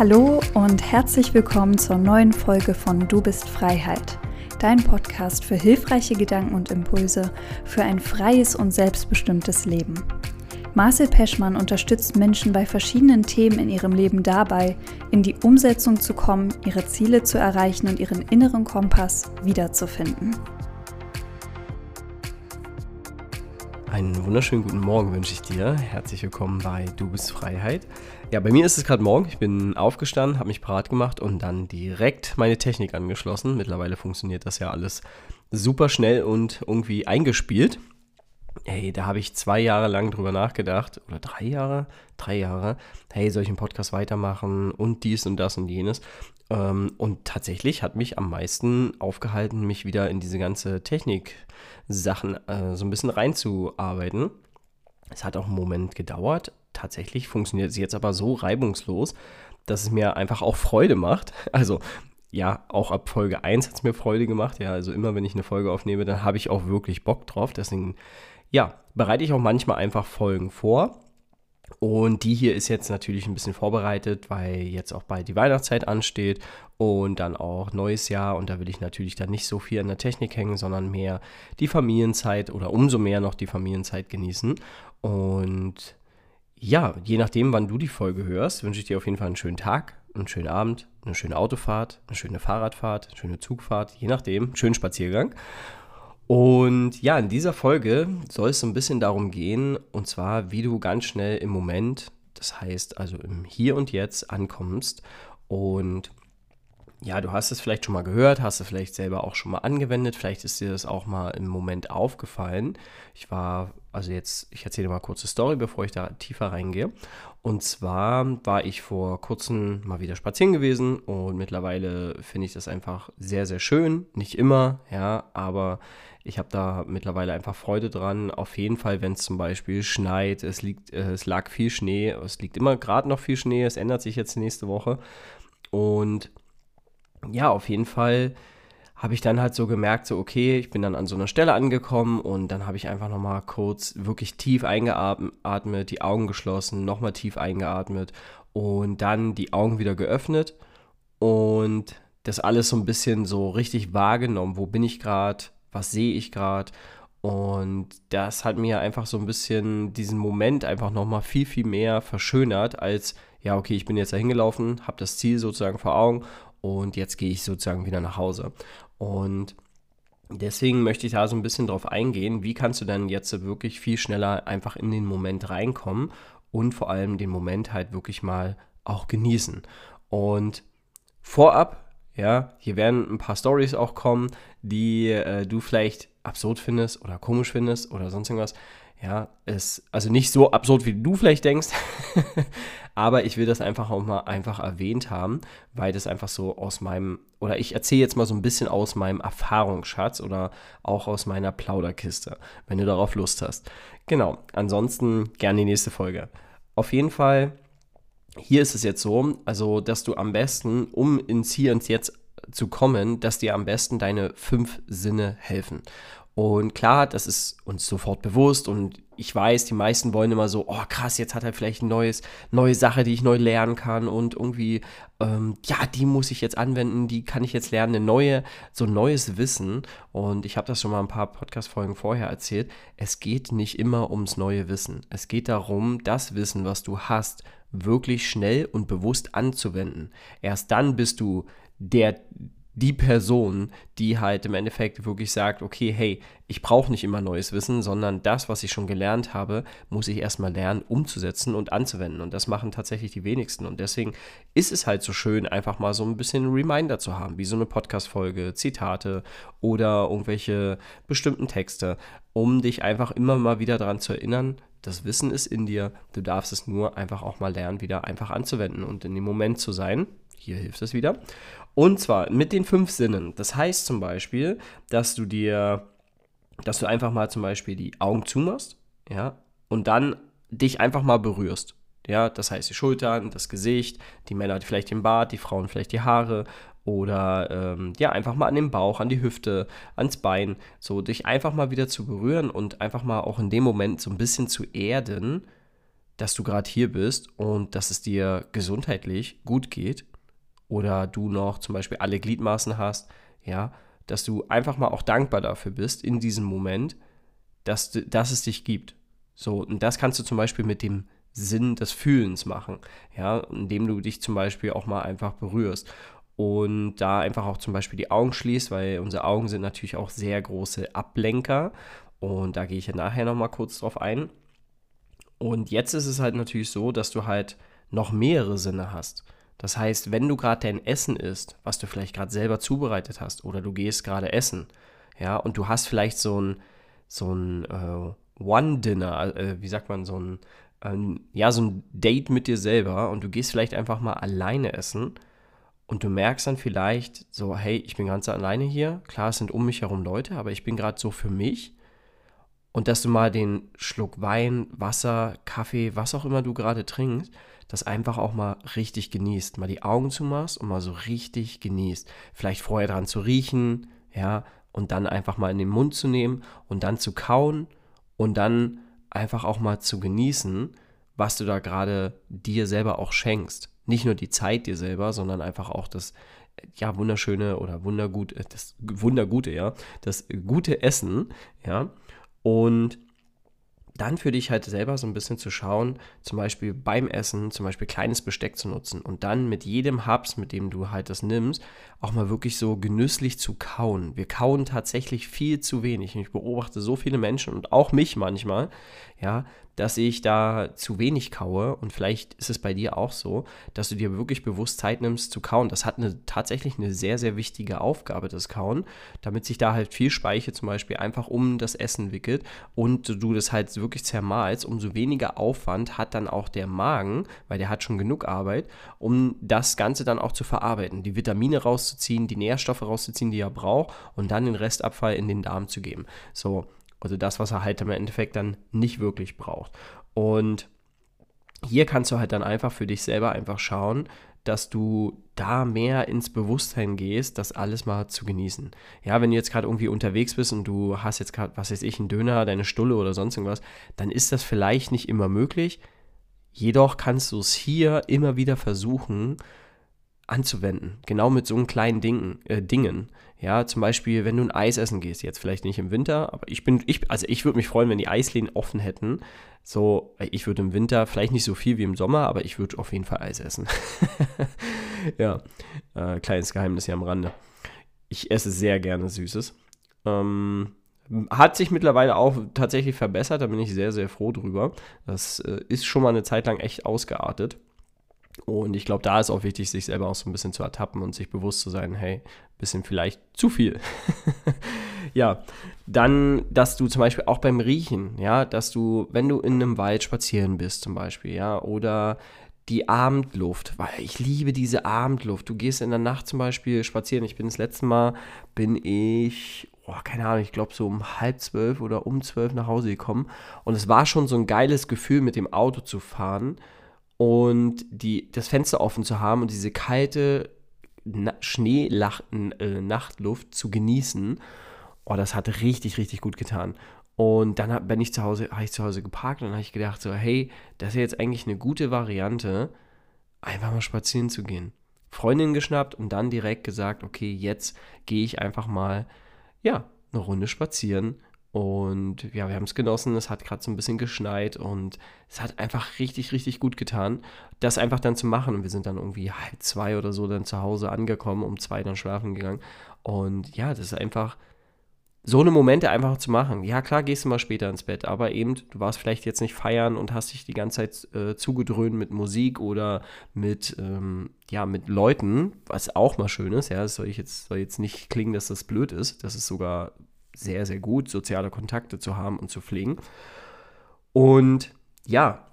Hallo und herzlich willkommen zur neuen Folge von Du bist Freiheit, dein Podcast für hilfreiche Gedanken und Impulse für ein freies und selbstbestimmtes Leben. Marcel Peschmann unterstützt Menschen bei verschiedenen Themen in ihrem Leben dabei, in die Umsetzung zu kommen, ihre Ziele zu erreichen und ihren inneren Kompass wiederzufinden. Einen wunderschönen guten Morgen wünsche ich dir. Herzlich willkommen bei Du bist Freiheit. Ja, bei mir ist es gerade morgen. Ich bin aufgestanden, habe mich parat gemacht und dann direkt meine Technik angeschlossen. Mittlerweile funktioniert das ja alles super schnell und irgendwie eingespielt. Hey, da habe ich zwei Jahre lang drüber nachgedacht, oder drei Jahre, drei Jahre, hey, soll ich einen Podcast weitermachen und dies und das und jenes. Ähm, und tatsächlich hat mich am meisten aufgehalten, mich wieder in diese ganze Technik-Sachen äh, so ein bisschen reinzuarbeiten. Es hat auch einen Moment gedauert. Tatsächlich funktioniert es jetzt aber so reibungslos, dass es mir einfach auch Freude macht. Also ja, auch ab Folge 1 hat es mir Freude gemacht. Ja, also immer wenn ich eine Folge aufnehme, dann habe ich auch wirklich Bock drauf. Deswegen, ja, bereite ich auch manchmal einfach Folgen vor und die hier ist jetzt natürlich ein bisschen vorbereitet, weil jetzt auch bald die Weihnachtszeit ansteht und dann auch neues Jahr. Und da will ich natürlich dann nicht so viel an der Technik hängen, sondern mehr die Familienzeit oder umso mehr noch die Familienzeit genießen. Und ja, je nachdem, wann du die Folge hörst, wünsche ich dir auf jeden Fall einen schönen Tag, einen schönen Abend, eine schöne Autofahrt, eine schöne Fahrradfahrt, eine schöne Zugfahrt, je nachdem, schönen Spaziergang. Und ja, in dieser Folge soll es so ein bisschen darum gehen, und zwar, wie du ganz schnell im Moment, das heißt also im Hier und Jetzt ankommst. Und ja, du hast es vielleicht schon mal gehört, hast es vielleicht selber auch schon mal angewendet, vielleicht ist dir das auch mal im Moment aufgefallen. Ich war, also jetzt, ich erzähle mal kurze Story, bevor ich da tiefer reingehe. Und zwar war ich vor kurzem mal wieder spazieren gewesen und mittlerweile finde ich das einfach sehr, sehr schön. Nicht immer, ja, aber ich habe da mittlerweile einfach Freude dran. Auf jeden Fall, wenn es zum Beispiel schneit, es, liegt, es lag viel Schnee, es liegt immer gerade noch viel Schnee, es ändert sich jetzt nächste Woche. Und ja, auf jeden Fall habe ich dann halt so gemerkt, so okay, ich bin dann an so einer Stelle angekommen und dann habe ich einfach nochmal kurz wirklich tief eingeatmet, die Augen geschlossen, nochmal tief eingeatmet und dann die Augen wieder geöffnet und das alles so ein bisschen so richtig wahrgenommen. Wo bin ich gerade? was sehe ich gerade. Und das hat mir einfach so ein bisschen diesen Moment einfach nochmal viel, viel mehr verschönert, als, ja, okay, ich bin jetzt da hingelaufen, habe das Ziel sozusagen vor Augen und jetzt gehe ich sozusagen wieder nach Hause. Und deswegen möchte ich da so ein bisschen drauf eingehen, wie kannst du dann jetzt wirklich viel schneller einfach in den Moment reinkommen und vor allem den Moment halt wirklich mal auch genießen. Und vorab ja, hier werden ein paar Stories auch kommen, die äh, du vielleicht absurd findest oder komisch findest oder sonst irgendwas. Ja, ist also nicht so absurd, wie du vielleicht denkst, aber ich will das einfach auch mal einfach erwähnt haben, weil das einfach so aus meinem, oder ich erzähle jetzt mal so ein bisschen aus meinem Erfahrungsschatz oder auch aus meiner Plauderkiste, wenn du darauf Lust hast. Genau, ansonsten gerne die nächste Folge. Auf jeden Fall hier ist es jetzt so, also dass du am besten, um ins Hier und Jetzt zu kommen, dass dir am besten deine fünf Sinne helfen. Und klar, das ist uns sofort bewusst und ich weiß, die meisten wollen immer so, oh krass, jetzt hat er vielleicht eine neues, neue Sache, die ich neu lernen kann und irgendwie, ähm, ja, die muss ich jetzt anwenden, die kann ich jetzt lernen, eine neue, so neues Wissen. Und ich habe das schon mal ein paar Podcast-Folgen vorher erzählt. Es geht nicht immer ums neue Wissen. Es geht darum, das Wissen, was du hast, wirklich schnell und bewusst anzuwenden. Erst dann bist du der, die Person, die halt im Endeffekt wirklich sagt, okay, hey, ich brauche nicht immer neues Wissen, sondern das, was ich schon gelernt habe, muss ich erstmal lernen, umzusetzen und anzuwenden. Und das machen tatsächlich die wenigsten. Und deswegen ist es halt so schön, einfach mal so ein bisschen Reminder zu haben, wie so eine Podcast-Folge, Zitate oder irgendwelche bestimmten Texte, um dich einfach immer mal wieder daran zu erinnern, das Wissen ist in dir, du darfst es nur einfach auch mal lernen, wieder einfach anzuwenden und in dem Moment zu sein. Hier hilft es wieder. Und zwar mit den fünf Sinnen. Das heißt zum Beispiel, dass du dir, dass du einfach mal zum Beispiel die Augen zumachst, ja, und dann dich einfach mal berührst. Ja, das heißt die Schultern, das Gesicht, die Männer vielleicht den Bart, die Frauen vielleicht die Haare oder ähm, ja, einfach mal an den Bauch, an die Hüfte, ans Bein, so dich einfach mal wieder zu berühren und einfach mal auch in dem Moment so ein bisschen zu erden, dass du gerade hier bist und dass es dir gesundheitlich gut geht oder du noch zum Beispiel alle Gliedmaßen hast, ja, dass du einfach mal auch dankbar dafür bist in diesem Moment, dass, dass es dich gibt. So, und das kannst du zum Beispiel mit dem Sinn des Fühlens machen, ja, indem du dich zum Beispiel auch mal einfach berührst und da einfach auch zum Beispiel die Augen schließt, weil unsere Augen sind natürlich auch sehr große Ablenker und da gehe ich ja nachher nochmal kurz drauf ein. Und jetzt ist es halt natürlich so, dass du halt noch mehrere Sinne hast. Das heißt, wenn du gerade dein Essen isst, was du vielleicht gerade selber zubereitet hast, oder du gehst gerade essen, ja, und du hast vielleicht so ein, so ein äh, One-Dinner, äh, wie sagt man, so ein, äh, ja, so ein Date mit dir selber und du gehst vielleicht einfach mal alleine essen und du merkst dann vielleicht so, hey, ich bin ganz alleine hier, klar, es sind um mich herum Leute, aber ich bin gerade so für mich. Und dass du mal den Schluck Wein, Wasser, Kaffee, was auch immer du gerade trinkst, das einfach auch mal richtig genießt. Mal die Augen zumachst und mal so richtig genießt. Vielleicht vorher dran zu riechen, ja, und dann einfach mal in den Mund zu nehmen und dann zu kauen und dann einfach auch mal zu genießen, was du da gerade dir selber auch schenkst. Nicht nur die Zeit dir selber, sondern einfach auch das ja wunderschöne oder wundergut das wundergute, ja, das gute Essen, ja. Und dann für dich halt selber so ein bisschen zu schauen, zum Beispiel beim Essen, zum Beispiel kleines Besteck zu nutzen und dann mit jedem Hubs, mit dem du halt das nimmst, auch mal wirklich so genüsslich zu kauen. Wir kauen tatsächlich viel zu wenig. Ich beobachte so viele Menschen und auch mich manchmal, ja, dass ich da zu wenig kaue und vielleicht ist es bei dir auch so, dass du dir wirklich bewusst Zeit nimmst zu kauen. Das hat eine, tatsächlich eine sehr, sehr wichtige Aufgabe, das Kauen, damit sich da halt viel Speiche zum Beispiel einfach um das Essen wickelt und du das halt wirklich zermalst. Umso weniger Aufwand hat dann auch der Magen, weil der hat schon genug Arbeit, um das Ganze dann auch zu verarbeiten, die Vitamine rauszuziehen, die Nährstoffe rauszuziehen, die er braucht und dann den Restabfall in den Darm zu geben. So, also das, was er halt im Endeffekt dann nicht wirklich braucht. Und hier kannst du halt dann einfach für dich selber einfach schauen, dass du da mehr ins Bewusstsein gehst, das alles mal zu genießen. Ja, wenn du jetzt gerade irgendwie unterwegs bist und du hast jetzt gerade, was weiß ich, einen Döner, deine Stulle oder sonst irgendwas, dann ist das vielleicht nicht immer möglich. Jedoch kannst du es hier immer wieder versuchen, anzuwenden. Genau mit so kleinen Dingen, äh, Dingen. Ja, zum Beispiel, wenn du ein Eis essen gehst, jetzt vielleicht nicht im Winter, aber ich bin, ich, also ich würde mich freuen, wenn die Eisläden offen hätten. So, ich würde im Winter vielleicht nicht so viel wie im Sommer, aber ich würde auf jeden Fall Eis essen. ja, äh, kleines Geheimnis hier am Rande. Ich esse sehr gerne Süßes. Ähm, hat sich mittlerweile auch tatsächlich verbessert, da bin ich sehr, sehr froh drüber. Das äh, ist schon mal eine Zeit lang echt ausgeartet. Und ich glaube, da ist auch wichtig, sich selber auch so ein bisschen zu ertappen und sich bewusst zu sein, hey, bisschen vielleicht zu viel. ja, dann, dass du zum Beispiel auch beim Riechen, ja, dass du, wenn du in einem Wald spazieren bist zum Beispiel, ja, oder die Abendluft, weil ich liebe diese Abendluft. Du gehst in der Nacht zum Beispiel spazieren. Ich bin das letzte Mal, bin ich, oh, keine Ahnung, ich glaube so um halb zwölf oder um zwölf nach Hause gekommen. Und es war schon so ein geiles Gefühl, mit dem Auto zu fahren und die, das Fenster offen zu haben und diese kalte Schneenachtluft äh, zu genießen. Oh, das hat richtig, richtig gut getan. Und dann bin ich zu Hause, habe ich zu Hause geparkt und dann habe ich gedacht, so, hey, das ist jetzt eigentlich eine gute Variante, einfach mal spazieren zu gehen. Freundin geschnappt und dann direkt gesagt, okay, jetzt gehe ich einfach mal, ja, eine Runde spazieren und ja, wir haben es genossen. Es hat gerade so ein bisschen geschneit und es hat einfach richtig, richtig gut getan, das einfach dann zu machen. Und wir sind dann irgendwie halb zwei oder so dann zu Hause angekommen, um zwei dann schlafen gegangen. Und ja, das ist einfach so eine Momente einfach zu machen. Ja, klar, gehst du mal später ins Bett, aber eben, du warst vielleicht jetzt nicht feiern und hast dich die ganze Zeit äh, zugedröhnt mit Musik oder mit, ähm, ja, mit Leuten, was auch mal schön ist. Ja, das soll ich jetzt, soll jetzt nicht klingen, dass das blöd ist. Das ist sogar sehr, sehr gut, soziale Kontakte zu haben und zu pflegen. Und ja,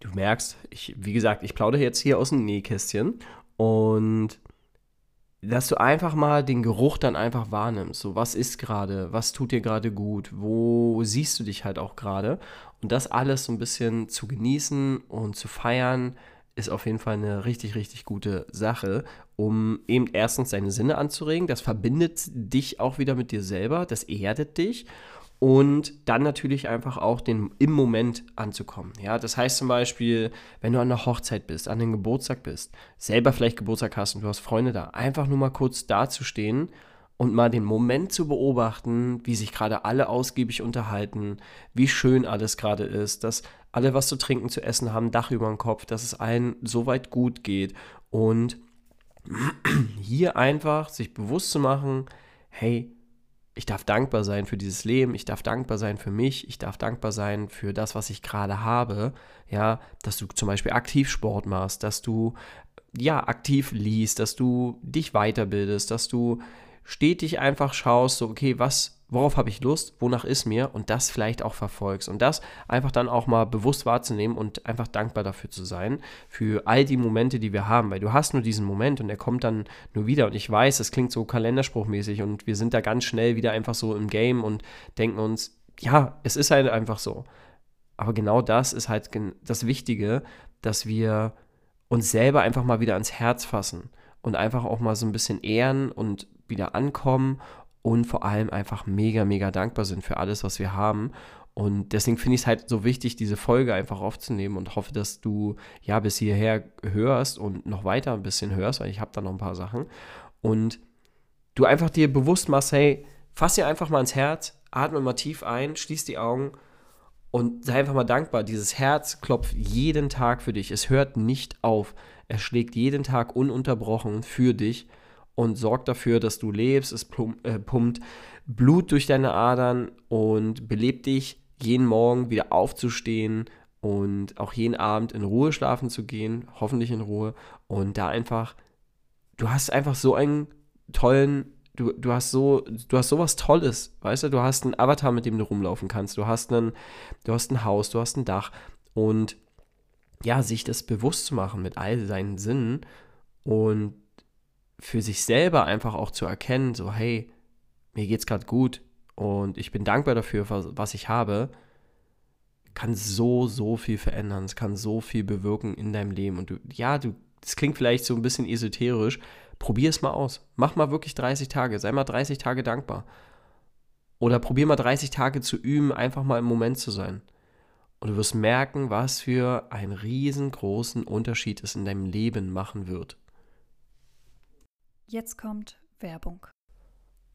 du merkst, ich, wie gesagt, ich plaudere jetzt hier aus dem Nähkästchen und dass du einfach mal den Geruch dann einfach wahrnimmst. So, was ist gerade? Was tut dir gerade gut? Wo siehst du dich halt auch gerade? Und das alles so ein bisschen zu genießen und zu feiern, ist auf jeden Fall eine richtig, richtig gute Sache, um eben erstens deine Sinne anzuregen. Das verbindet dich auch wieder mit dir selber, das erdet dich. und dann natürlich einfach auch den, im Moment anzukommen. Ja, das heißt zum Beispiel, wenn du an der Hochzeit bist, an dem Geburtstag bist, selber vielleicht Geburtstag hast und du hast Freunde da, einfach nur mal kurz dazustehen und mal den Moment zu beobachten, wie sich gerade alle ausgiebig unterhalten, wie schön alles gerade ist, dass alle was zu trinken, zu essen haben, Dach über dem Kopf, dass es allen so weit gut geht und hier einfach sich bewusst zu machen, hey, ich darf dankbar sein für dieses Leben, ich darf dankbar sein für mich, ich darf dankbar sein für das, was ich gerade habe. Ja, dass du zum Beispiel aktiv Sport machst, dass du ja aktiv liest, dass du dich weiterbildest, dass du stetig einfach schaust, so, okay, was, worauf habe ich Lust, wonach ist mir und das vielleicht auch verfolgst. Und das einfach dann auch mal bewusst wahrzunehmen und einfach dankbar dafür zu sein, für all die Momente, die wir haben, weil du hast nur diesen Moment und der kommt dann nur wieder. Und ich weiß, das klingt so kalenderspruchmäßig und wir sind da ganz schnell wieder einfach so im Game und denken uns, ja, es ist halt einfach so. Aber genau das ist halt das Wichtige, dass wir uns selber einfach mal wieder ans Herz fassen und einfach auch mal so ein bisschen ehren und wieder ankommen und vor allem einfach mega, mega dankbar sind für alles, was wir haben. Und deswegen finde ich es halt so wichtig, diese Folge einfach aufzunehmen und hoffe, dass du ja bis hierher hörst und noch weiter ein bisschen hörst, weil ich habe da noch ein paar Sachen. Und du einfach dir bewusst machst, hey, fass dir einfach mal ins Herz, atme mal tief ein, schließ die Augen und sei einfach mal dankbar. Dieses Herz klopft jeden Tag für dich. Es hört nicht auf. Es schlägt jeden Tag ununterbrochen für dich und sorgt dafür, dass du lebst. Es äh, pumpt Blut durch deine Adern und belebt dich, jeden Morgen wieder aufzustehen und auch jeden Abend in Ruhe schlafen zu gehen, hoffentlich in Ruhe. Und da einfach, du hast einfach so einen tollen, du, du hast so, du hast sowas Tolles, weißt du, du hast einen Avatar, mit dem du rumlaufen kannst, du hast einen, du hast ein Haus, du hast ein Dach und ja, sich das bewusst zu machen mit all seinen Sinnen und für sich selber einfach auch zu erkennen, so hey, mir geht's gerade gut und ich bin dankbar dafür, was, ich habe, kann so, so viel verändern. Es kann so viel bewirken in deinem Leben. Und du, ja, du, das klingt vielleicht so ein bisschen esoterisch. Probier es mal aus. Mach mal wirklich 30 Tage. Sei mal 30 Tage dankbar. Oder probier mal 30 Tage zu üben, einfach mal im Moment zu sein. Und du wirst merken, was für einen riesengroßen Unterschied es in deinem Leben machen wird. Jetzt kommt Werbung.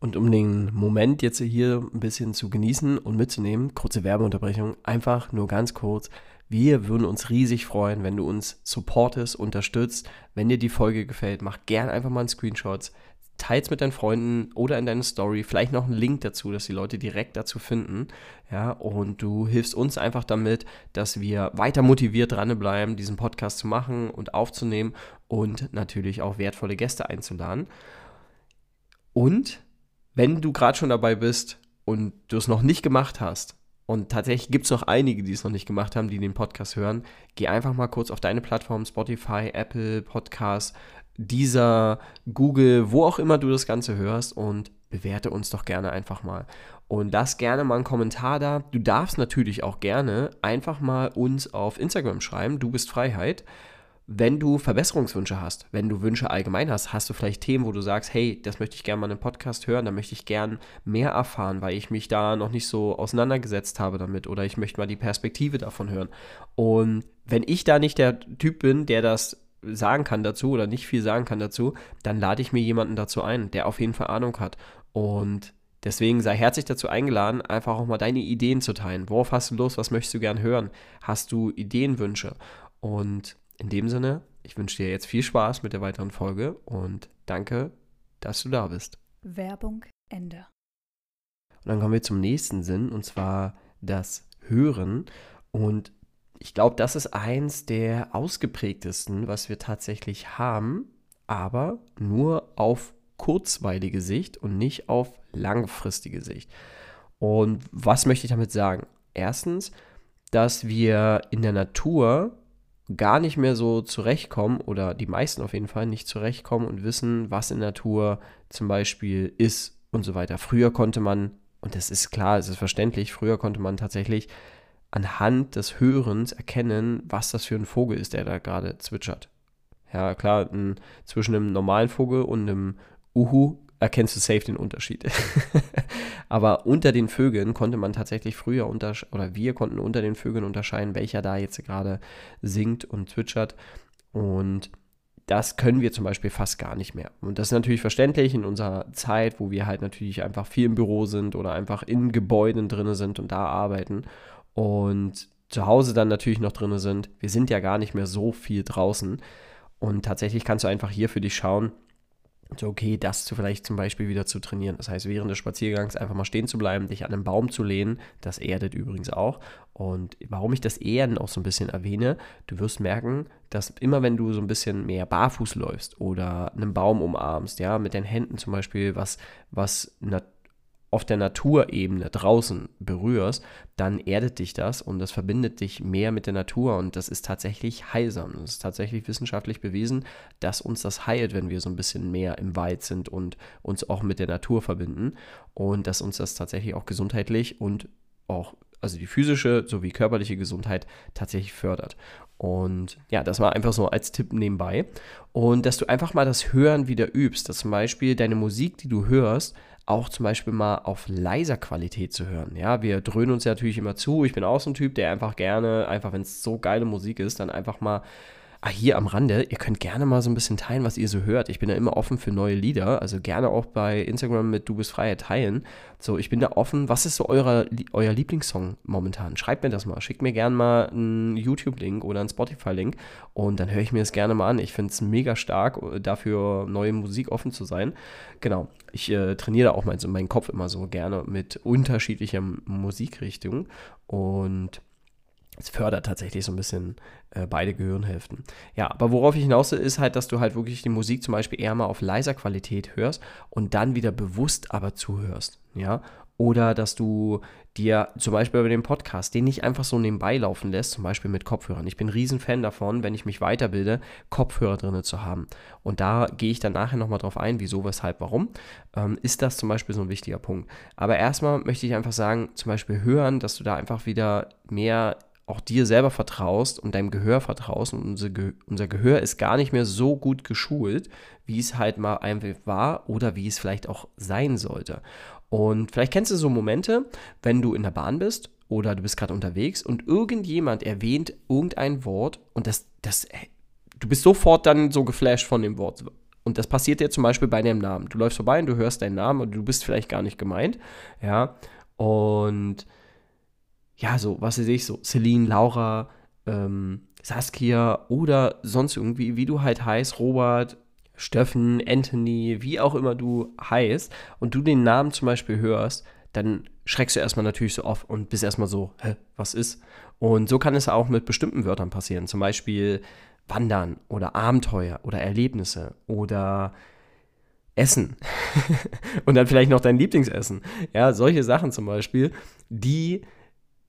Und um den Moment jetzt hier ein bisschen zu genießen und mitzunehmen, kurze Werbeunterbrechung, einfach nur ganz kurz. Wir würden uns riesig freuen, wenn du uns supportest, unterstützt. Wenn dir die Folge gefällt, mach gern einfach mal einen Screenshot, teils mit deinen Freunden oder in deine Story, vielleicht noch einen Link dazu, dass die Leute direkt dazu finden. Ja, und du hilfst uns einfach damit, dass wir weiter motiviert dranbleiben, diesen Podcast zu machen und aufzunehmen und natürlich auch wertvolle Gäste einzuladen. Und wenn du gerade schon dabei bist und du es noch nicht gemacht hast, und tatsächlich gibt es noch einige, die es noch nicht gemacht haben, die den Podcast hören, geh einfach mal kurz auf deine Plattform, Spotify, Apple, Podcast, dieser Google, wo auch immer du das Ganze hörst und bewerte uns doch gerne einfach mal. Und lass gerne mal einen Kommentar da. Du darfst natürlich auch gerne einfach mal uns auf Instagram schreiben, du bist Freiheit. Wenn du Verbesserungswünsche hast, wenn du Wünsche allgemein hast, hast du vielleicht Themen, wo du sagst, hey, das möchte ich gerne mal in einem Podcast hören, da möchte ich gerne mehr erfahren, weil ich mich da noch nicht so auseinandergesetzt habe damit oder ich möchte mal die Perspektive davon hören. Und wenn ich da nicht der Typ bin, der das sagen kann dazu oder nicht viel sagen kann dazu, dann lade ich mir jemanden dazu ein, der auf jeden Fall Ahnung hat. Und deswegen sei herzlich dazu eingeladen, einfach auch mal deine Ideen zu teilen. Worauf hast du Lust? Was möchtest du gern hören? Hast du Ideenwünsche? Und in dem Sinne, ich wünsche dir jetzt viel Spaß mit der weiteren Folge und danke, dass du da bist. Werbung Ende. Und dann kommen wir zum nächsten Sinn und zwar das Hören. Und ich glaube, das ist eins der ausgeprägtesten, was wir tatsächlich haben, aber nur auf kurzweilige Sicht und nicht auf langfristige Sicht. Und was möchte ich damit sagen? Erstens, dass wir in der Natur gar nicht mehr so zurechtkommen oder die meisten auf jeden Fall nicht zurechtkommen und wissen, was in Natur zum Beispiel ist und so weiter. Früher konnte man, und das ist klar, es ist verständlich, früher konnte man tatsächlich anhand des Hörens erkennen, was das für ein Vogel ist, der da gerade zwitschert. Ja, klar, ein, zwischen einem normalen Vogel und einem Uhu erkennst du safe den Unterschied. Aber unter den Vögeln konnte man tatsächlich früher oder wir konnten unter den Vögeln unterscheiden, welcher da jetzt gerade singt und zwitschert. Und das können wir zum Beispiel fast gar nicht mehr. Und das ist natürlich verständlich in unserer Zeit, wo wir halt natürlich einfach viel im Büro sind oder einfach in Gebäuden drin sind und da arbeiten und zu Hause dann natürlich noch drin sind. Wir sind ja gar nicht mehr so viel draußen. Und tatsächlich kannst du einfach hier für dich schauen, so, okay, das zu vielleicht zum Beispiel wieder zu trainieren. Das heißt, während des Spaziergangs einfach mal stehen zu bleiben, dich an einen Baum zu lehnen. Das erdet übrigens auch. Und warum ich das Erden auch so ein bisschen erwähne, du wirst merken, dass immer wenn du so ein bisschen mehr barfuß läufst oder einen Baum umarmst, ja, mit den Händen zum Beispiel was, was auf der Naturebene draußen berührst, dann erdet dich das und das verbindet dich mehr mit der Natur und das ist tatsächlich heilsam. Es ist tatsächlich wissenschaftlich bewiesen, dass uns das heilt, wenn wir so ein bisschen mehr im Wald sind und uns auch mit der Natur verbinden und dass uns das tatsächlich auch gesundheitlich und auch also die physische sowie körperliche Gesundheit tatsächlich fördert. Und ja, das war einfach so als Tipp nebenbei. Und dass du einfach mal das Hören wieder übst, dass zum Beispiel deine Musik, die du hörst, auch zum Beispiel mal auf leiser Qualität zu hören. Ja, wir dröhnen uns ja natürlich immer zu. Ich bin auch so ein Typ, der einfach gerne, einfach wenn es so geile Musik ist, dann einfach mal Ah, hier am Rande, ihr könnt gerne mal so ein bisschen teilen, was ihr so hört. Ich bin da immer offen für neue Lieder, also gerne auch bei Instagram mit Du bist freier teilen. So, ich bin da offen. Was ist so euer, euer Lieblingssong momentan? Schreibt mir das mal. Schickt mir gerne mal einen YouTube-Link oder einen Spotify-Link und dann höre ich mir das gerne mal an. Ich finde es mega stark, dafür neue Musik offen zu sein. Genau. Ich äh, trainiere da auch meinen Kopf immer so gerne mit unterschiedlicher Musikrichtung und es fördert tatsächlich so ein bisschen äh, beide Gehirnhälften. Ja, aber worauf ich hinaus will, ist halt, dass du halt wirklich die Musik zum Beispiel eher mal auf leiser Qualität hörst und dann wieder bewusst aber zuhörst. Ja, oder dass du dir zum Beispiel über den Podcast, den nicht einfach so nebenbei laufen lässt, zum Beispiel mit Kopfhörern. Ich bin ein Riesenfan davon, wenn ich mich weiterbilde, Kopfhörer drin zu haben. Und da gehe ich dann nachher nochmal drauf ein, wieso, weshalb, warum. Ähm, ist das zum Beispiel so ein wichtiger Punkt. Aber erstmal möchte ich einfach sagen, zum Beispiel hören, dass du da einfach wieder mehr auch dir selber vertraust und deinem Gehör vertraust. Und unser, Ge unser Gehör ist gar nicht mehr so gut geschult, wie es halt mal einfach war oder wie es vielleicht auch sein sollte. Und vielleicht kennst du so Momente, wenn du in der Bahn bist oder du bist gerade unterwegs und irgendjemand erwähnt irgendein Wort und das, das, du bist sofort dann so geflasht von dem Wort. Und das passiert dir zum Beispiel bei deinem Namen. Du läufst vorbei und du hörst deinen Namen und du bist vielleicht gar nicht gemeint. Ja. Und ja, so, was weiß ich, so Celine, Laura, ähm, Saskia oder sonst irgendwie, wie du halt heißt, Robert, Steffen, Anthony, wie auch immer du heißt, und du den Namen zum Beispiel hörst, dann schreckst du erstmal natürlich so auf und bist erstmal so, hä, was ist? Und so kann es auch mit bestimmten Wörtern passieren, zum Beispiel Wandern oder Abenteuer oder Erlebnisse oder Essen und dann vielleicht noch dein Lieblingsessen. Ja, solche Sachen zum Beispiel, die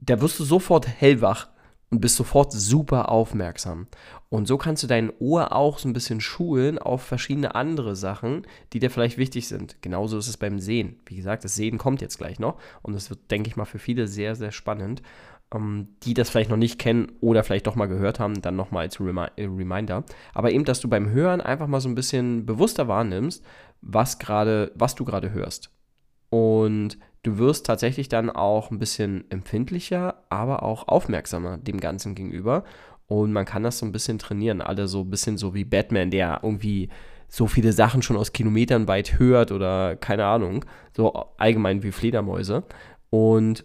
da wirst du sofort hellwach und bist sofort super aufmerksam. Und so kannst du dein Ohr auch so ein bisschen schulen auf verschiedene andere Sachen, die dir vielleicht wichtig sind. Genauso ist es beim Sehen. Wie gesagt, das Sehen kommt jetzt gleich noch und das wird, denke ich mal, für viele sehr, sehr spannend, ähm, die das vielleicht noch nicht kennen oder vielleicht doch mal gehört haben, dann nochmal als äh, Reminder. Aber eben, dass du beim Hören einfach mal so ein bisschen bewusster wahrnimmst, was gerade, was du gerade hörst. Und du wirst tatsächlich dann auch ein bisschen empfindlicher, aber auch aufmerksamer dem Ganzen gegenüber. Und man kann das so ein bisschen trainieren. Alle so ein bisschen so wie Batman, der irgendwie so viele Sachen schon aus Kilometern weit hört oder keine Ahnung. So allgemein wie Fledermäuse. Und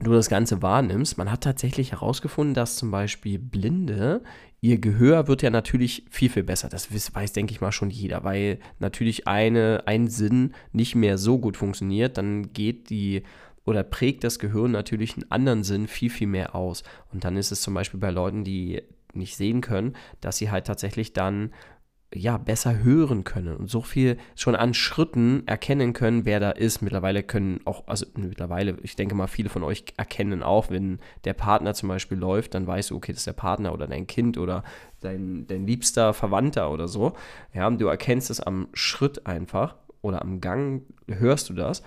du das Ganze wahrnimmst. Man hat tatsächlich herausgefunden, dass zum Beispiel Blinde ihr Gehör wird ja natürlich viel, viel besser. Das weiß, denke ich mal, schon jeder, weil natürlich eine, ein Sinn nicht mehr so gut funktioniert. Dann geht die oder prägt das Gehirn natürlich einen anderen Sinn viel, viel mehr aus. Und dann ist es zum Beispiel bei Leuten, die nicht sehen können, dass sie halt tatsächlich dann ja, besser hören können und so viel schon an Schritten erkennen können, wer da ist. Mittlerweile können auch, also mittlerweile, ich denke mal, viele von euch erkennen auch, wenn der Partner zum Beispiel läuft, dann weißt du, okay, das ist der Partner oder dein Kind oder dein, dein liebster Verwandter oder so. Ja, du erkennst es am Schritt einfach oder am Gang, hörst du das.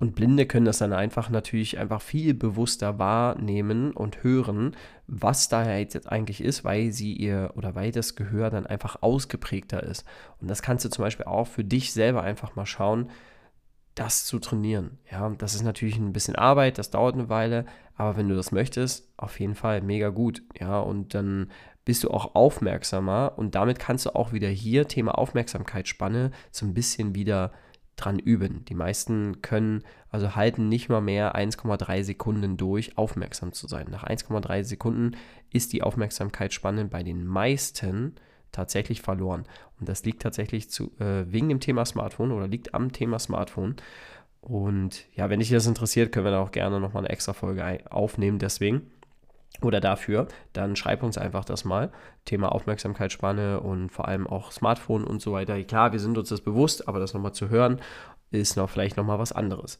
Und Blinde können das dann einfach natürlich einfach viel bewusster wahrnehmen und hören, was da jetzt eigentlich ist, weil sie ihr oder weil das Gehör dann einfach ausgeprägter ist. Und das kannst du zum Beispiel auch für dich selber einfach mal schauen, das zu trainieren. Ja, das ist natürlich ein bisschen Arbeit, das dauert eine Weile, aber wenn du das möchtest, auf jeden Fall mega gut. Ja, und dann bist du auch aufmerksamer und damit kannst du auch wieder hier Thema Aufmerksamkeitsspanne so ein bisschen wieder dran üben. Die meisten können, also halten nicht mal mehr 1,3 Sekunden durch, aufmerksam zu sein. Nach 1,3 Sekunden ist die Aufmerksamkeitsspanne bei den meisten tatsächlich verloren. Und das liegt tatsächlich zu, äh, wegen dem Thema Smartphone oder liegt am Thema Smartphone. Und ja, wenn dich das interessiert, können wir da auch gerne nochmal eine extra Folge aufnehmen. Deswegen oder dafür, dann schreib uns einfach das mal. Thema Aufmerksamkeitsspanne und vor allem auch Smartphone und so weiter. Klar, wir sind uns das bewusst, aber das nochmal zu hören, ist noch vielleicht nochmal was anderes.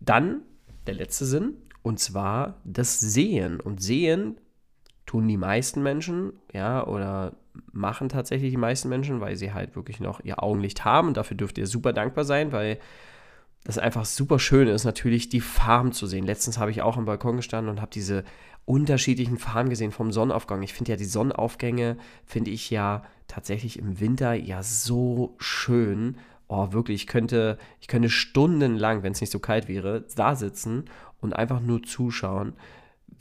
Dann der letzte Sinn, und zwar das Sehen. Und Sehen tun die meisten Menschen, ja, oder machen tatsächlich die meisten Menschen, weil sie halt wirklich noch ihr Augenlicht haben. Und dafür dürft ihr super dankbar sein, weil das einfach super schön ist, natürlich die Farben zu sehen. Letztens habe ich auch am Balkon gestanden und habe diese unterschiedlichen Farben gesehen vom Sonnenaufgang. Ich finde ja die Sonnenaufgänge, finde ich ja tatsächlich im Winter ja so schön. Oh, wirklich, ich könnte, ich könnte stundenlang, wenn es nicht so kalt wäre, da sitzen und einfach nur zuschauen,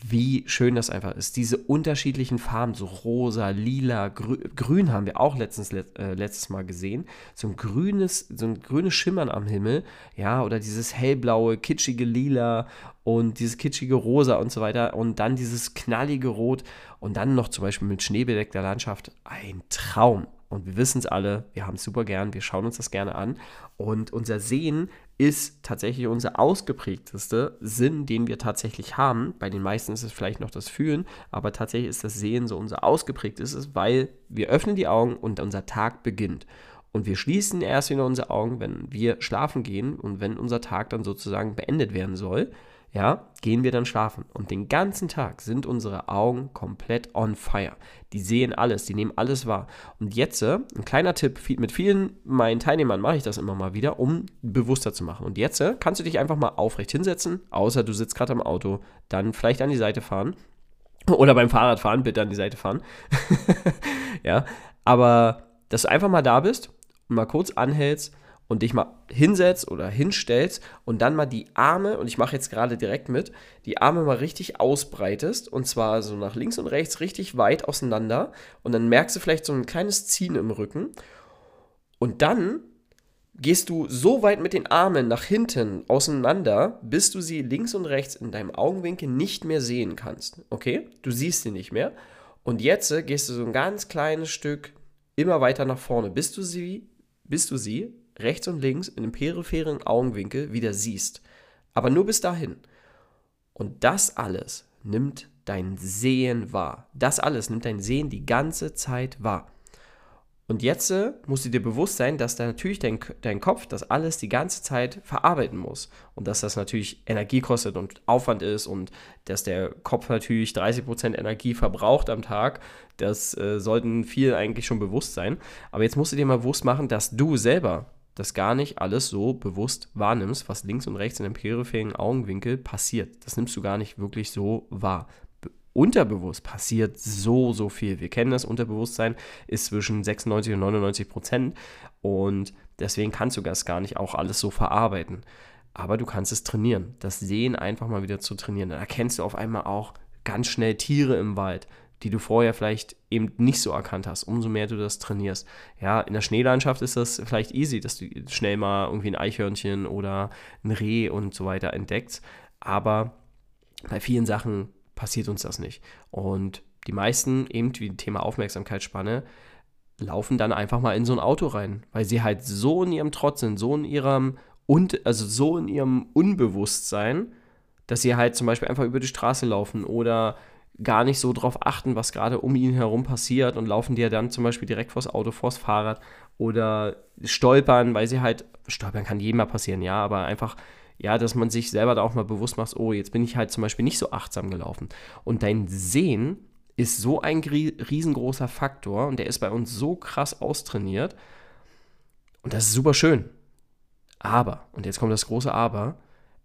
wie schön das einfach ist. Diese unterschiedlichen Farben, so rosa, lila, grü grün haben wir auch letztens, äh, letztes Mal gesehen. So ein grünes, so ein grünes Schimmern am Himmel, ja, oder dieses hellblaue, kitschige Lila und dieses kitschige Rosa und so weiter und dann dieses knallige Rot und dann noch zum Beispiel mit schneebedeckter Landschaft. Ein Traum. Und wir wissen es alle, wir haben es super gern, wir schauen uns das gerne an. Und unser Sehen ist tatsächlich unser ausgeprägteste Sinn, den wir tatsächlich haben. Bei den meisten ist es vielleicht noch das Fühlen, aber tatsächlich ist das Sehen so unser ausgeprägtestes, weil wir öffnen die Augen und unser Tag beginnt. Und wir schließen erst wieder unsere Augen, wenn wir schlafen gehen und wenn unser Tag dann sozusagen beendet werden soll ja, gehen wir dann schlafen. Und den ganzen Tag sind unsere Augen komplett on fire. Die sehen alles, die nehmen alles wahr. Und jetzt, äh, ein kleiner Tipp, mit vielen meinen Teilnehmern mache ich das immer mal wieder, um bewusster zu machen. Und jetzt äh, kannst du dich einfach mal aufrecht hinsetzen, außer du sitzt gerade am Auto, dann vielleicht an die Seite fahren. Oder beim Fahrradfahren bitte an die Seite fahren. ja, aber dass du einfach mal da bist und mal kurz anhältst und dich mal hinsetzt oder hinstellst und dann mal die Arme, und ich mache jetzt gerade direkt mit, die Arme mal richtig ausbreitest und zwar so nach links und rechts richtig weit auseinander und dann merkst du vielleicht so ein kleines Ziehen im Rücken und dann gehst du so weit mit den Armen nach hinten auseinander, bis du sie links und rechts in deinem Augenwinkel nicht mehr sehen kannst. Okay? Du siehst sie nicht mehr. Und jetzt gehst du so ein ganz kleines Stück immer weiter nach vorne, bis du sie, bis du sie rechts und links in dem peripheren Augenwinkel wieder siehst. Aber nur bis dahin. Und das alles nimmt dein Sehen wahr. Das alles nimmt dein Sehen die ganze Zeit wahr. Und jetzt äh, musst du dir bewusst sein, dass da natürlich dein, dein Kopf das alles die ganze Zeit verarbeiten muss. Und dass das natürlich Energie kostet und Aufwand ist und dass der Kopf natürlich 30% Energie verbraucht am Tag. Das äh, sollten vielen eigentlich schon bewusst sein. Aber jetzt musst du dir mal bewusst machen, dass du selber das gar nicht alles so bewusst wahrnimmst, was links und rechts in dem peripheren Augenwinkel passiert. Das nimmst du gar nicht wirklich so wahr. Unterbewusst passiert so, so viel. Wir kennen das, Unterbewusstsein ist zwischen 96 und 99 Prozent und deswegen kannst du das gar nicht auch alles so verarbeiten. Aber du kannst es trainieren. Das Sehen einfach mal wieder zu trainieren. Dann erkennst du auf einmal auch ganz schnell Tiere im Wald die du vorher vielleicht eben nicht so erkannt hast, umso mehr du das trainierst. Ja, in der Schneelandschaft ist das vielleicht easy, dass du schnell mal irgendwie ein Eichhörnchen oder ein Reh und so weiter entdeckst, aber bei vielen Sachen passiert uns das nicht. Und die meisten, eben wie Thema Aufmerksamkeitsspanne, laufen dann einfach mal in so ein Auto rein, weil sie halt so in ihrem Trotz sind, so in ihrem und also so in ihrem Unbewusstsein, dass sie halt zum Beispiel einfach über die Straße laufen oder gar nicht so drauf achten, was gerade um ihn herum passiert und laufen dir dann zum Beispiel direkt vors Auto, vors Fahrrad oder stolpern, weil sie halt, stolpern kann jedem mal passieren, ja, aber einfach, ja, dass man sich selber da auch mal bewusst macht, oh, jetzt bin ich halt zum Beispiel nicht so achtsam gelaufen. Und dein Sehen ist so ein riesengroßer Faktor und der ist bei uns so krass austrainiert und das ist super schön. Aber, und jetzt kommt das große Aber,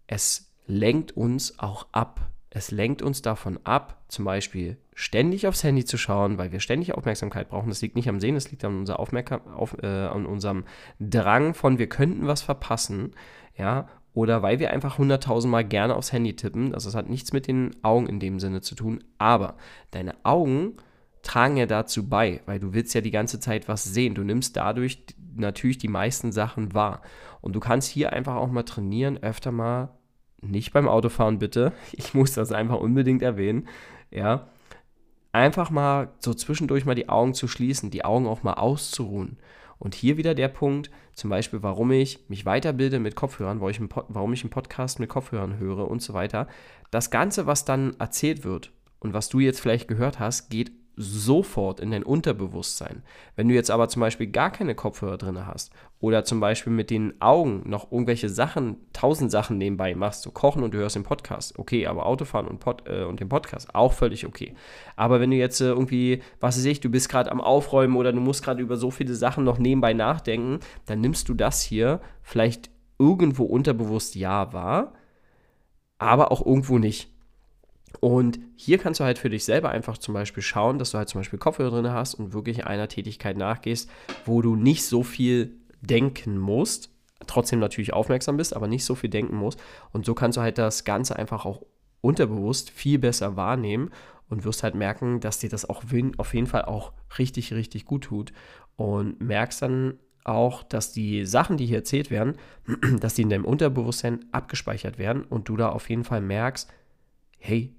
es lenkt uns auch ab. Es lenkt uns davon ab, zum Beispiel ständig aufs Handy zu schauen, weil wir ständig Aufmerksamkeit brauchen. Das liegt nicht am Sehen, das liegt an, unserer Aufmerksam auf, äh, an unserem Drang von, wir könnten was verpassen. Ja, oder weil wir einfach hunderttausendmal gerne aufs Handy tippen. Also das hat nichts mit den Augen in dem Sinne zu tun. Aber deine Augen tragen ja dazu bei, weil du willst ja die ganze Zeit was sehen. Du nimmst dadurch natürlich die meisten Sachen wahr. Und du kannst hier einfach auch mal trainieren, öfter mal, nicht beim Autofahren bitte, ich muss das einfach unbedingt erwähnen, ja, einfach mal so zwischendurch mal die Augen zu schließen, die Augen auch mal auszuruhen. Und hier wieder der Punkt, zum Beispiel, warum ich mich weiterbilde mit Kopfhörern, warum ich, einen, warum ich einen Podcast mit Kopfhörern höre und so weiter. Das Ganze, was dann erzählt wird und was du jetzt vielleicht gehört hast, geht sofort in dein Unterbewusstsein. Wenn du jetzt aber zum Beispiel gar keine Kopfhörer drin hast oder zum Beispiel mit den Augen noch irgendwelche Sachen, tausend Sachen nebenbei machst, so kochen und du hörst den Podcast, okay, aber Autofahren und, Pod, äh, und den Podcast, auch völlig okay. Aber wenn du jetzt äh, irgendwie, was weiß ich, du bist gerade am Aufräumen oder du musst gerade über so viele Sachen noch nebenbei nachdenken, dann nimmst du das hier vielleicht irgendwo unterbewusst ja wahr, aber auch irgendwo nicht. Und hier kannst du halt für dich selber einfach zum Beispiel schauen, dass du halt zum Beispiel Kopfhörer drin hast und wirklich einer Tätigkeit nachgehst, wo du nicht so viel denken musst, trotzdem natürlich aufmerksam bist, aber nicht so viel denken musst. Und so kannst du halt das Ganze einfach auch unterbewusst viel besser wahrnehmen und wirst halt merken, dass dir das auch auf jeden Fall auch richtig, richtig gut tut. Und merkst dann auch, dass die Sachen, die hier erzählt werden, dass die in deinem Unterbewusstsein abgespeichert werden und du da auf jeden Fall merkst, hey,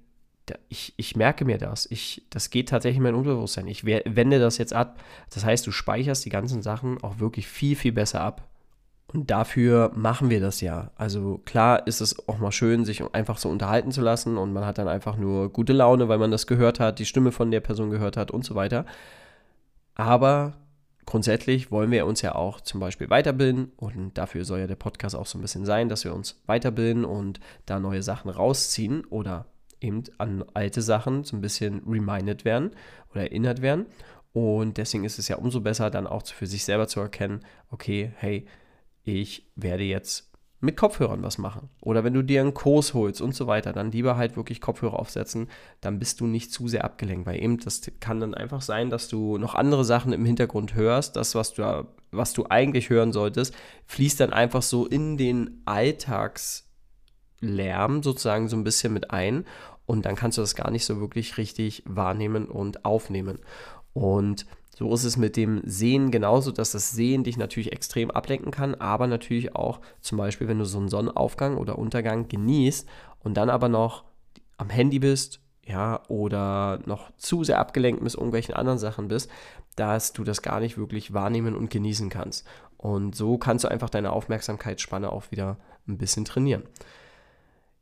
ich, ich merke mir das. Ich, das geht tatsächlich in mein Unterbewusstsein. Ich wende das jetzt ab. Das heißt, du speicherst die ganzen Sachen auch wirklich viel, viel besser ab. Und dafür machen wir das ja. Also klar ist es auch mal schön, sich einfach so unterhalten zu lassen und man hat dann einfach nur gute Laune, weil man das gehört hat, die Stimme von der Person gehört hat und so weiter. Aber grundsätzlich wollen wir uns ja auch zum Beispiel weiterbilden und dafür soll ja der Podcast auch so ein bisschen sein, dass wir uns weiterbilden und da neue Sachen rausziehen oder eben an alte Sachen so ein bisschen reminded werden oder erinnert werden. Und deswegen ist es ja umso besser, dann auch für sich selber zu erkennen, okay, hey, ich werde jetzt mit Kopfhörern was machen. Oder wenn du dir einen Kurs holst und so weiter, dann lieber halt wirklich Kopfhörer aufsetzen, dann bist du nicht zu sehr abgelenkt, weil eben das kann dann einfach sein, dass du noch andere Sachen im Hintergrund hörst, das, was du, was du eigentlich hören solltest, fließt dann einfach so in den Alltags Lärm sozusagen so ein bisschen mit ein und dann kannst du das gar nicht so wirklich richtig wahrnehmen und aufnehmen. Und so ist es mit dem Sehen genauso, dass das Sehen dich natürlich extrem ablenken kann, aber natürlich auch zum Beispiel, wenn du so einen Sonnenaufgang oder Untergang genießt und dann aber noch am Handy bist, ja, oder noch zu sehr abgelenkt mit irgendwelchen anderen Sachen bist, dass du das gar nicht wirklich wahrnehmen und genießen kannst. Und so kannst du einfach deine Aufmerksamkeitsspanne auch wieder ein bisschen trainieren.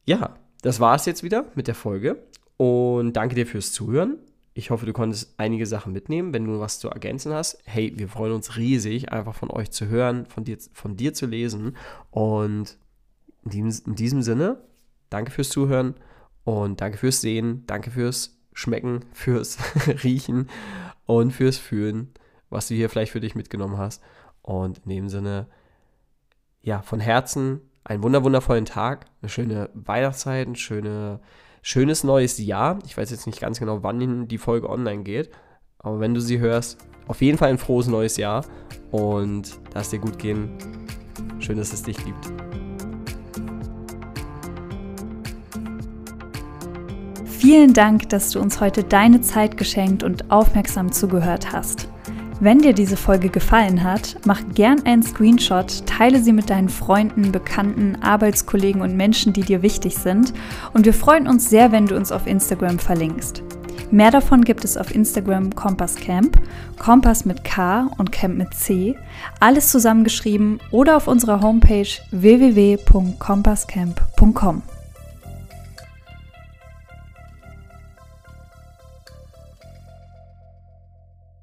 Ja, das war es jetzt wieder mit der Folge und danke dir fürs Zuhören. Ich hoffe, du konntest einige Sachen mitnehmen. Wenn du was zu ergänzen hast, hey, wir freuen uns riesig, einfach von euch zu hören, von dir, von dir zu lesen. Und in diesem, in diesem Sinne, danke fürs Zuhören und danke fürs Sehen, danke fürs Schmecken, fürs Riechen und fürs Fühlen, was du hier vielleicht für dich mitgenommen hast. Und in dem Sinne, ja, von Herzen einen wundervollen Tag, eine schöne Weihnachtszeit, ein schöne, schönes neues Jahr. Ich weiß jetzt nicht ganz genau, wann die Folge online geht, aber wenn du sie hörst, auf jeden Fall ein frohes neues Jahr und lass dir gut gehen. Schön, dass es dich gibt. Vielen Dank, dass du uns heute deine Zeit geschenkt und aufmerksam zugehört hast. Wenn dir diese Folge gefallen hat, mach gern einen Screenshot, teile sie mit deinen Freunden, Bekannten, Arbeitskollegen und Menschen, die dir wichtig sind. Und wir freuen uns sehr, wenn du uns auf Instagram verlinkst. Mehr davon gibt es auf Instagram Kompass Camp, Kompass mit K und Camp mit C, alles zusammengeschrieben oder auf unserer Homepage www.kompasscamp.com.